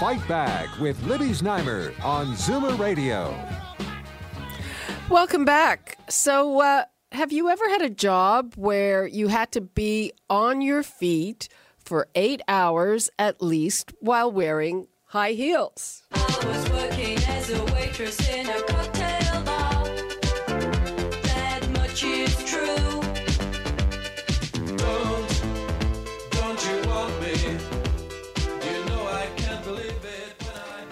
Fight Back with Libby Znaimer on Zoomer Radio. Welcome back. So, uh, have you ever had a job where you had to be on your feet for eight hours at least while wearing high heels?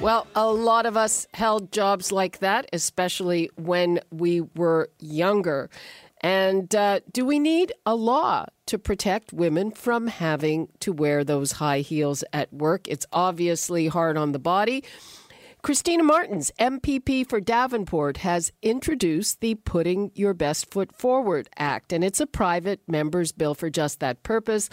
Well, a lot of us held jobs like that, especially when we were younger. And uh, do we need a law to protect women from having to wear those high heels at work? It's obviously hard on the body. Cristina Martins, MPP for Davenport, has introduced the Putting Your Best Foot Forward Act, and it's a private member's bill for just that purpose.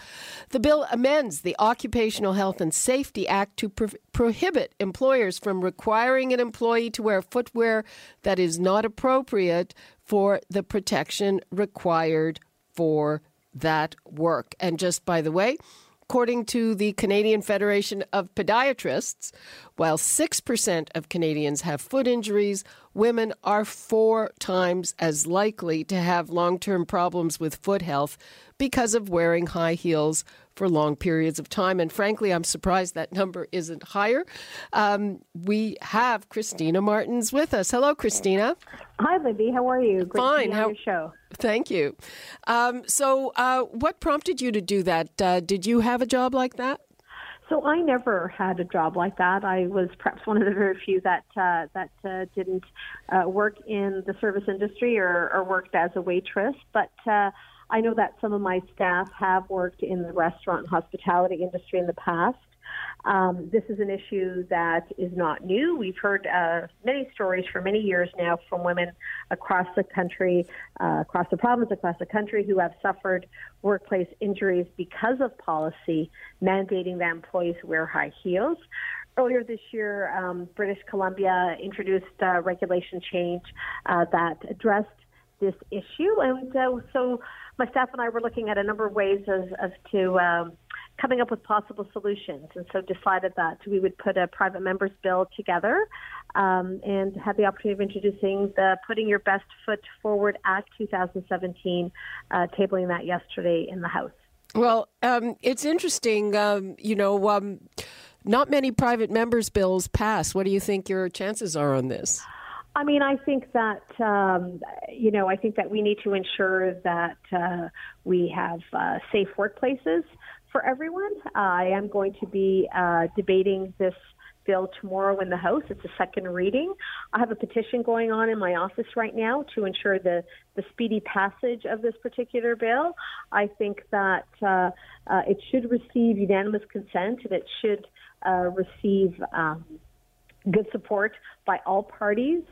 The bill amends the Occupational Health and Safety Act to pro- prohibit employers from requiring an employee to wear footwear that is not appropriate for the protection required for that work. And just by the way, According to the Canadian Federation of Podiatrists, while 6% of Canadians have foot injuries, women are four times as likely to have long term problems with foot health because of wearing high heels for long periods of time. And frankly, I'm surprised that number isn't higher. Um, we have Cristina Martins with us. Hello, Cristina. Hi, Libby. How are you? Great Fine. To be on How- your show. Thank you. Um, so, uh, what prompted you to do that? Uh, did you have a job like that? So I never had a job like that. I was perhaps one of the very few that uh, that uh, didn't uh, work in the service industry or, or worked as a waitress. But uh, I know that some of my staff have worked in the restaurant and hospitality industry in the past. Um, this is an issue that is not new. We've heard uh, many stories for many years now from women across the country, uh, across the province, across the country, who have suffered workplace injuries because of policy mandating that employees wear high heels. Earlier this year, um, British Columbia introduced uh, regulation change uh, that addressed this issue, and uh, so my staff and I were looking at a number of ways as, as to um, coming up with possible solutions, and so decided that we would put a private members bill together um, and had the opportunity of introducing the Putting Your Best Foot Forward Act 2017, uh, tabling that yesterday in the House. Well, um, it's interesting. Um, you know, um, not many private members' bills pass. What do you think your chances are on this? I mean, I think that um, you know, I think that we need to ensure that uh, we have uh, safe workplaces for everyone. Uh, I am going to be uh, debating this bill tomorrow in the House. It's a second reading. I have a petition going on in my office right now to ensure the the speedy passage of this particular bill. I think that uh, uh, it should receive unanimous consent and it should uh, receive. Um, good support by all parties.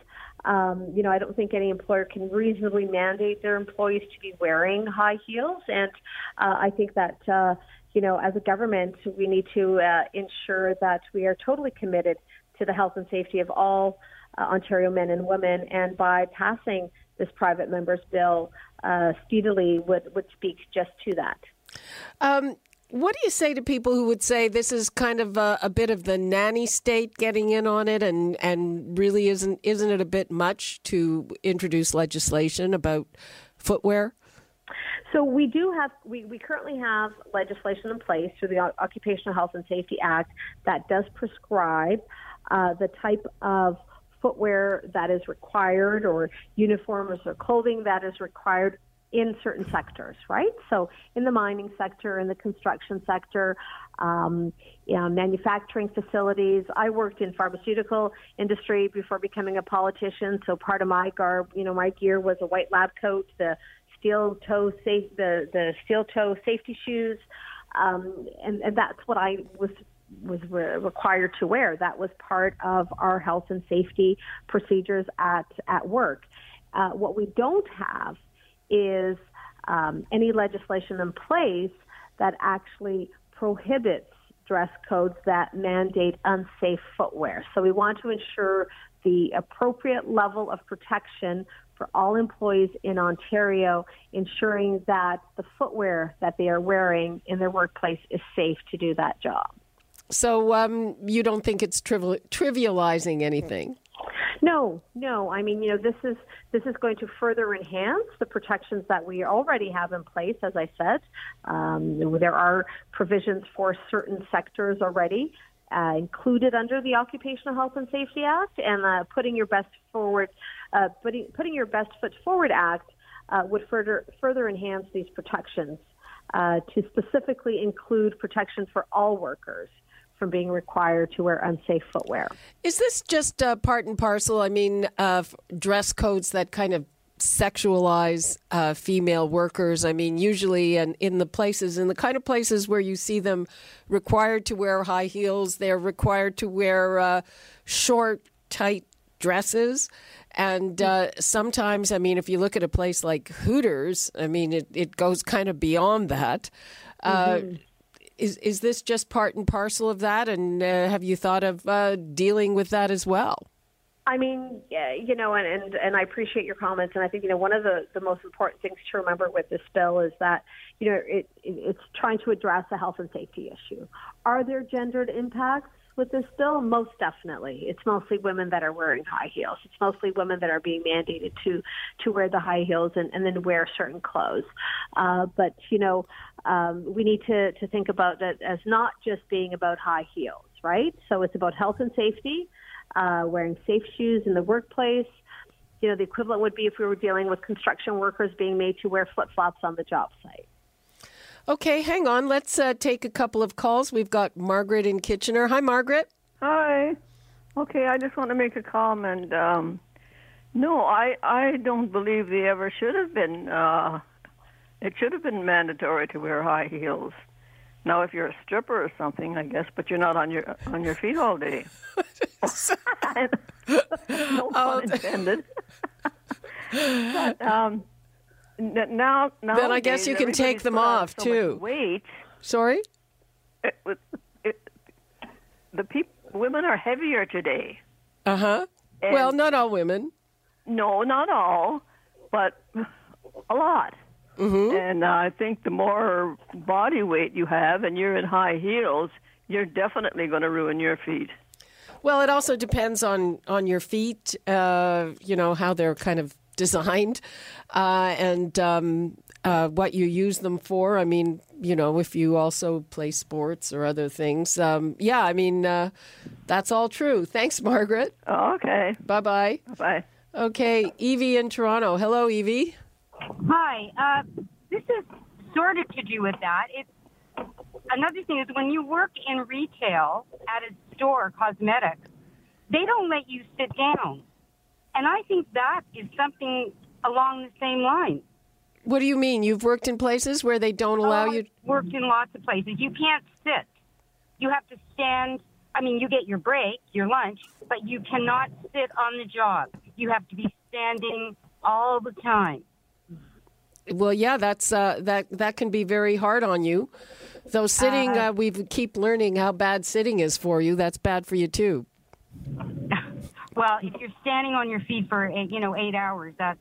Um, you know, I don't think any employer can reasonably mandate their employees to be wearing high heels, and uh, I think that uh, you know, as a government, we need to uh, ensure that we are totally committed to the health and safety of all uh, Ontario men and women, and by passing this private members bill uh, speedily would would speak just to that. Um, what do you say to people who would say this is kind of a, a bit of the nanny state getting in on it, and and really isn't isn't it a bit much to introduce legislation about footwear? So we do have, we, we currently have legislation in place through the Occupational Health and Safety Act that does prescribe uh, the type of footwear that is required or uniforms or clothing that is required in certain sectors, right? So in the mining sector, in the construction sector, um, you know, manufacturing facilities. I worked in pharmaceutical industry before becoming a politician, so part of my garb, you know, my gear was a white lab coat, the steel toe safe, the the steel toe safety shoes, um, and, and that's what I was was re- required to wear. That was part of our health and safety procedures at at work. Uh, what we don't have is um, any legislation in place that actually prohibits dress codes that mandate unsafe footwear. So we want to ensure the appropriate level of protection for all employees in Ontario, ensuring that the footwear that they are wearing in their workplace is safe to do that job. So um, you don't think it's trivial, trivializing anything? No, no. I mean, you know, this is this is going to further enhance the protections that we already have in place. As I said, um, there are provisions for certain sectors already uh, included under the Occupational Health and Safety Act, and uh, putting your best forward, uh, putting putting your best foot forward act uh, would further further enhance these protections uh, to specifically include protection for all workers from being required to wear unsafe footwear. Is this just uh, part and parcel? I mean, dress codes that kind of sexualize uh, female workers. I mean, usually, and in the places, in the kind of places where you see them required to wear high heels, they're required to wear uh, short, tight dresses. And uh, sometimes, I mean, if you look at a place like Hooters, I mean, it, it goes kind of beyond that. Uh, is is this just part and parcel of that? And uh, have you thought of uh, dealing with that as well? I mean, yeah, you know, and, and and I appreciate your comments, and I think you know one of the the most important things to remember with this bill is that you know it, it it's trying to address a health and safety issue. Are there gendered impacts with this bill? Most definitely. It's mostly women that are wearing high heels. It's mostly women that are being mandated to to wear the high heels and, and then wear certain clothes. Uh, but you know, um, we need to to think about that as not just being about high heels, right? So it's about health and safety uh, wearing safe shoes in the workplace. You know, the equivalent would be if we were dealing with construction workers being made to wear flip flops on the job site. Okay, hang on. Let's uh, take a couple of calls. We've got Margaret in Kitchener. Hi, Margaret. Hi. Okay, I just want to make a comment. Um, no, I I don't believe they ever should have been. Uh, it should have been mandatory to wear high heels. Now, if you're a stripper or something, I guess, but you're not on your on your feet all day. no pun intended. but um, n- now, now Then I guess you can take them off, so too. Weight. Sorry? It, it, it, the peop- women are heavier today. Uh huh. Well, not all women. No, not all, but a lot. Mm-hmm. And uh, I think the more body weight you have and you're in high heels, you're definitely going to ruin your feet. Well, it also depends on on your feet. Uh, you know how they're kind of designed, uh, and um, uh, what you use them for. I mean, you know, if you also play sports or other things. Um, yeah, I mean, uh, that's all true. Thanks, Margaret. Okay. Bye bye. Bye. Okay, Evie in Toronto. Hello, Evie. Hi. Uh, this is sort of to do with that. It's another thing is when you work in retail at a store, cosmetics, they don't let you sit down, and I think that is something along the same line. What do you mean? You've worked in places where they don't allow Oh, you? Worked in lots of places. You can't sit. You have to stand. I mean, you get your break, your lunch, but you cannot sit on the job. You have to be standing all the time. Well, yeah, that's uh, that that can be very hard on you. Though sitting, uh, we keep learning how bad sitting is for you. That's bad for you too. Well, if you're standing on your feet for eight, you know eight hours, that's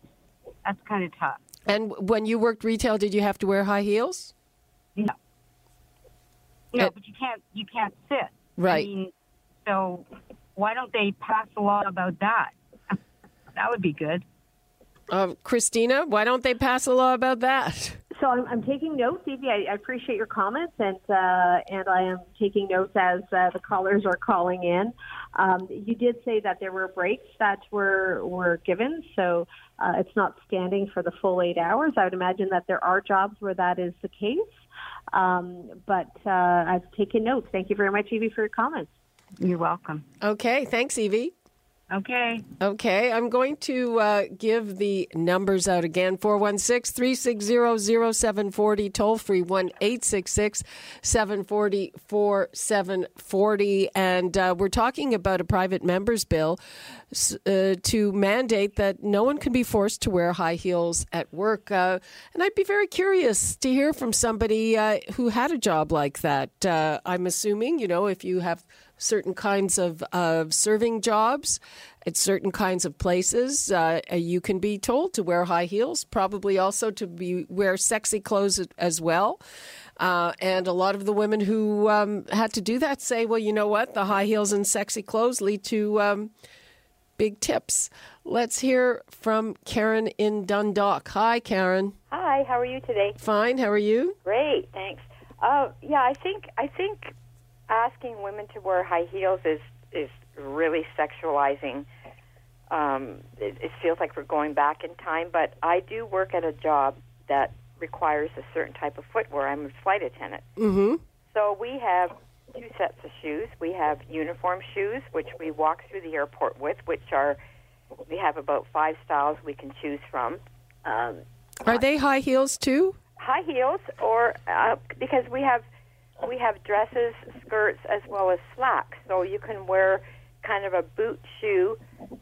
that's kind of tough. And when you worked retail, did you have to wear high heels? No, no, Uh, but you can't you can't sit. Right. I mean, so why don't they pass a law about that? that would be good. Uh, Cristina, why don't they pass a law about that? So I'm, I'm taking notes, Evie. I, I appreciate your comments, and uh, and I am taking notes as uh, the callers are calling in. Um, you did say that there were breaks that were were given, so uh, it's not standing for the full eight hours. I would imagine that there are jobs where that is the case, um, but uh, I've taken notes. Thank you very much, Evie, for your comments. You're welcome. Okay, thanks, Evie. Okay. Okay, I'm going to uh, give the numbers out again 416 360 0740, toll free 1 866 740 4740. And uh, we're talking about a private member's bill uh, to mandate that no one can be forced to wear high heels at work. Uh, and I'd be very curious to hear from somebody uh, who had a job like that. Uh, I'm assuming, you know, if you have certain kinds of, of serving jobs at certain kinds of places. Uh, you can be told to wear high heels, probably also to be wear sexy clothes as well. Uh, and a lot of the women who um, had to do that say, well, you know what? The high heels and sexy clothes lead to um, big tips. Let's hear from Karen in Dundalk. Hi, Karen. Hi, how are you today? Fine. How are you? Great, thanks. Uh, yeah, I think I think asking women to wear high heels is is really sexualizing. Um, it, it feels like we're going back in time, but I do work at a job that requires a certain type of footwear. I'm a flight attendant, Mm-hmm. so we have two sets of shoes. We have uniform shoes, which we walk through the airport with, which are we have about five styles we can choose from. Um, Are they high heels too? high heels or uh, because we have we have dresses, skirts as well as slacks. So you can wear kind of a boot shoe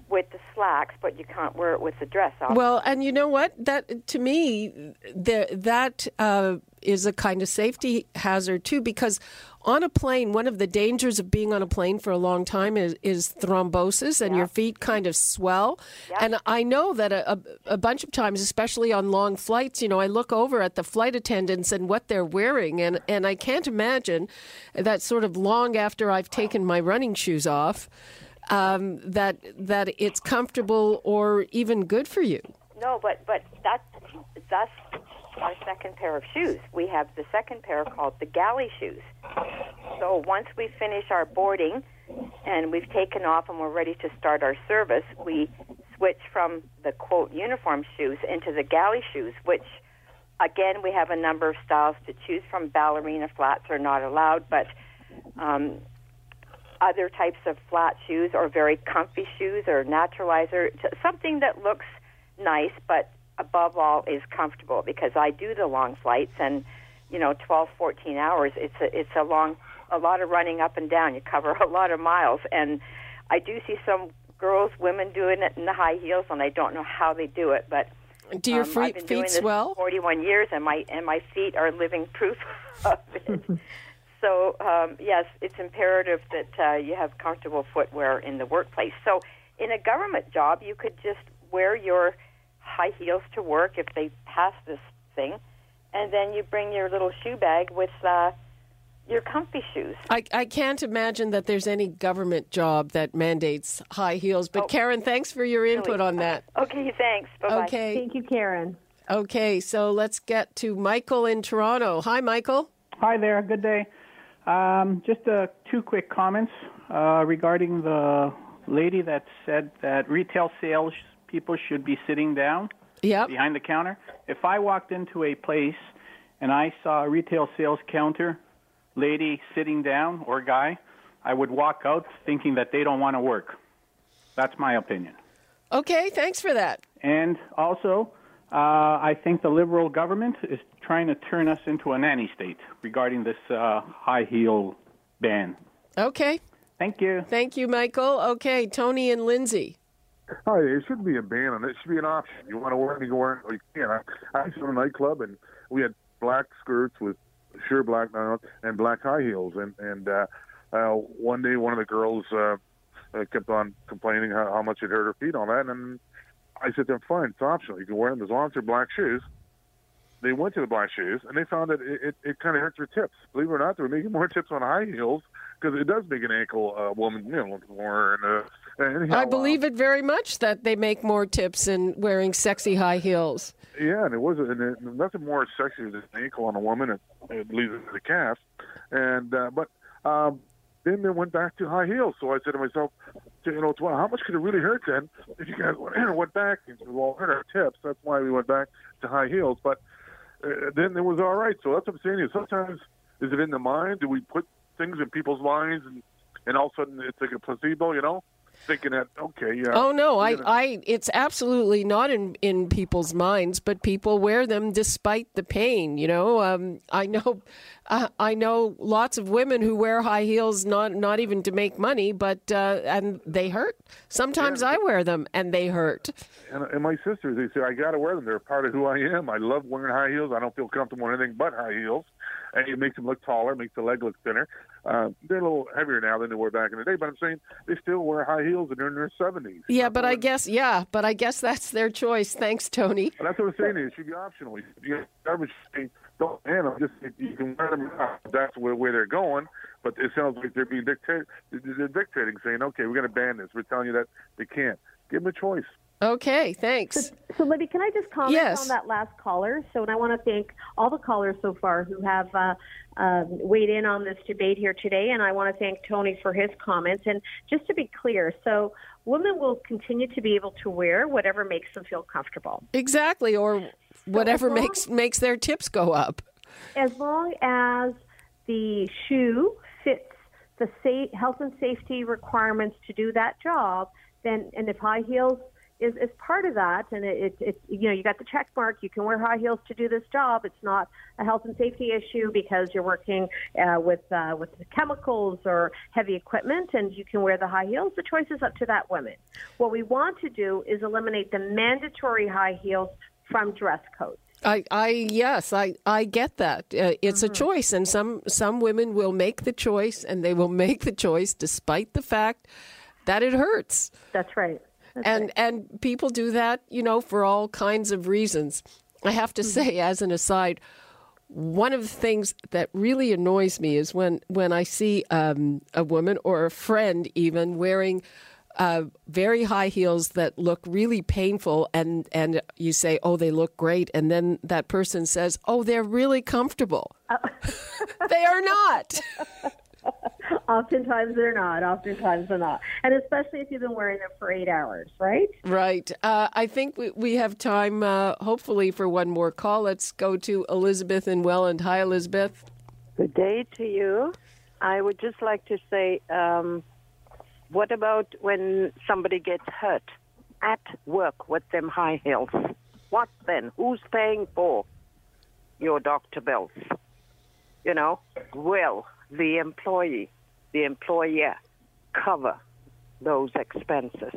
with the slacks, but you can't wear it with the dress on. Well, and you know what? That to me, the, that uh, is a kind of safety hazard too, because on a plane, one of the dangers of being on a plane for a long time is, is thrombosis, and your feet kind of swell. And I know that a, a, a bunch of times, especially on long flights, you know, I look over at the flight attendants and what they're wearing, and and I can't imagine that sort of long after I've taken my running shoes off. Um, that that it's comfortable or even good for you. no, but but that's that's our second pair of shoes. We have the second pair called the galley shoes. So once we finish our boarding and we've taken off and we're ready to start our service, we switch from the quote uniform shoes into the galley shoes, which again we have a number of styles to choose from. Ballerina flats are not allowed, but um, other types of flat shoes or very comfy shoes or naturalizer, something that looks nice, but above all is comfortable. Because I do the long flights, and you know, 12, 14 hours. It's a it's a long, a lot of running up and down. You cover a lot of miles, and I do see some girls, women doing it in the high heels, and I don't know how they do it, but. Do your um, I've feet, been doing feet this swell? For 41 years, and my and my feet are living proof of it. so um, yes, it's imperative that uh, you have comfortable footwear in the workplace. So in a government job, you could just wear your high heels to work if they pass this thing, and then you bring your little shoe bag with uh, your comfy shoes. I, I can't imagine that there's any government job that mandates high heels. But Oh. Karen, thanks for your input on that. Okay, thanks. Bye bye. Okay. Thank you, Karen. Okay, so let's get to Michael in Toronto. Hi, Michael. Hi there. Good day. Um, just uh, two quick comments uh, regarding the lady that said that retail sales people should be sitting down Yep. behind the counter. If I walked into a place and I saw a retail sales counter lady sitting down or guy, I would walk out thinking that they don't want to work. That's my opinion. Okay, thanks for that. And also, uh, I think the liberal government is trying to turn us into a nanny state regarding this uh, high heel ban. Okay, Thank you. thank you, Michael. Okay, Tony and Lindsay. Hi, it shouldn't be a ban on it. It should be an option. You want to wear it, you wear it, you can. I, was in a nightclub, and we had black skirts with sheer black and black high heels. And and uh, uh, one day, one of the girls uh, uh, kept on complaining how, how much it hurt her feet on that, and I said to them, "Fine, it's optional. You can wear them as long as they're black shoes." They went to the black shoes, and they found that it, it, it kind of hurts their tips. Believe it or not, they're making more tips on high heels because it does make an ankle uh, woman, you know, more. And, uh, anyhow, I uh, believe it very much that they make more tips in wearing sexy high heels. Yeah, and it was and it, nothing more sexy than an ankle on a woman. It, it leads to the calf, and uh, but um, then they went back to high heels. So I said to myself, you know, well, how much could it really hurt then if you guys went, went back and said, well, hurt our tips. That's why we went back to high heels. But uh, then it was all right. So that's what I'm saying. Is sometimes is it in the mind? Do we put things in people's minds and and all of a sudden it's like a placebo, you know? Thinking that okay, yeah. Oh no, I, I it's absolutely not in in people's minds, but people wear them despite the pain. You know, um, I know, uh, I know lots of women who wear high heels not not even to make money, but uh, and they hurt. Sometimes I wear them and they hurt. and, and my sisters, they say I got to wear them. They're part of who I am. I love wearing high heels. I don't feel comfortable in anything but high heels, and it makes them look taller, makes the leg look thinner. Uh, they're a little heavier now than they were back in the day, but I'm saying they still wear high heels and they're in their 70s. Yeah, but I guess yeah, but I guess that's their choice. Thanks, Tony. And that's what I'm saying. It should be optional. You garbage don't ban them. Just you can wear them. That's where, where they're going. But it sounds like they're being dictated. They're dictating, saying, "Okay, we're going to ban this. We're telling you that they can't." Give them a choice. Okay, thanks. So, Libby, can I just comment Yes. on that last caller? So, and I want to thank all the callers so far who have uh, um, weighed in on this debate here today, and I want to thank Tony for his comments. And just to be clear, so women will continue to be able to wear whatever makes them feel comfortable. Exactly, or whatever as long- makes makes their tips go up. as long as the shoe fits the sa- health and safety requirements to do that job, then and if high heels is, is part of that, and it, it, it you know you got the check mark, you can wear high heels to do this job. It's not a health and safety issue because you're working uh, with uh, with the chemicals or heavy equipment, and you can wear the high heels. The choice is up to that woman. What we want to do is eliminate the mandatory high heels from dress codes. I, I yes, I, I get that. Uh, it's Mm-hmm. a choice, and some some women will make the choice, and they will make the choice despite the fact that it hurts. That's right. That's and right. and people do that, you know, for all kinds of reasons. I have to Mm-hmm. say, as an aside, one of the things that really annoys me is when when I see um, a woman or a friend even wearing. Uh, very high heels that look really painful, and and you say, "Oh, they look great," and then that person says, "Oh, they're really comfortable." they are not. Oftentimes they're not. Oftentimes they're not. And especially if you've been wearing them for eight hours, right? Right. Uh, I think we, we have time, uh, hopefully, for one more call. Let's go to Elizabeth in Welland. Hi, Elizabeth. Good day to you. I would just like to say, um, what about when somebody gets hurt at work with them high heels? What then? Who's paying for your doctor bills? You know, will the employee, the employer, cover those expenses?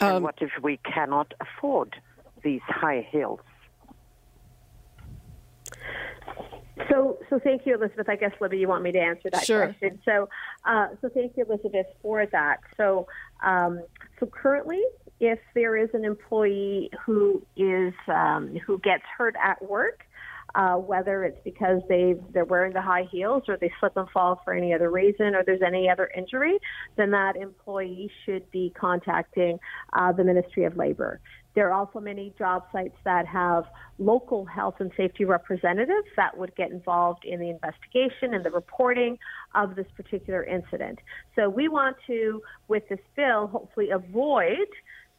and what if we cannot afford these high heels? So, so thank you, Elizabeth. I guess Libby, you want me to answer that Sure. question. So, uh, so thank you, Elizabeth, for that. So, um, so currently, if there is an employee who is um, who gets hurt at work, uh, whether it's because they they're wearing the high heels or they slip and fall for any other reason or there's any other injury, then that employee should be contacting uh, the Ministry of Labor. There are also many job sites that have local health and safety representatives that would get involved in the investigation and the reporting of this particular incident. So we want to, with this bill, hopefully avoid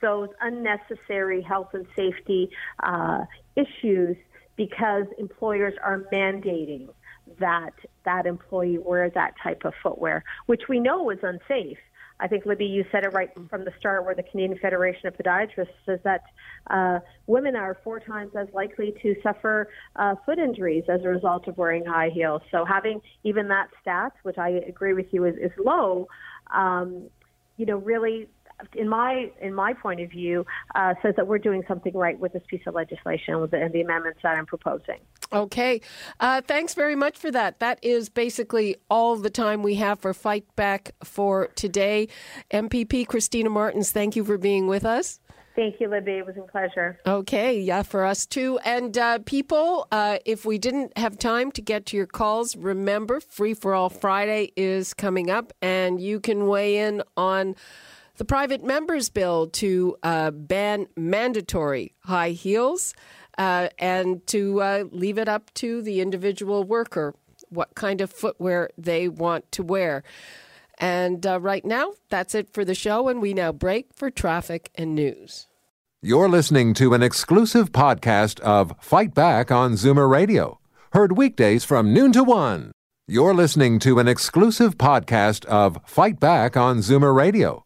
those unnecessary health and safety uh, issues because employers are mandating that that employee wear that type of footwear, which we know is unsafe. I think, Libby, you said it right from the start, where the Canadian Federation of Podiatrists says that uh, women are four times as likely to suffer uh, foot injuries as a result of wearing high heels. So having even that stat, which I agree with you is, is low, um, you know, really in my in my point of view, uh, says that we're doing something right with this piece of legislation with the, and the amendments that I'm proposing. Okay. Uh, thanks very much for that. That is basically all the time we have for Fight Back for today. MPP Cristina Martins, thank you for being with us. Thank you, Libby. It was a pleasure. Okay, yeah, for us too. And uh, people, uh, if we didn't have time to get to your calls, remember Free for All Friday is coming up, and you can weigh in on the private members bill to uh, ban mandatory high heels uh, and to uh, leave it up to the individual worker what kind of footwear they want to wear. And uh, right now, that's it for the show, and we now break for traffic and news. You're listening to an exclusive podcast of Fight Back on Zoomer Radio, heard weekdays from noon to one. You're listening to an exclusive podcast of Fight Back on Zoomer Radio,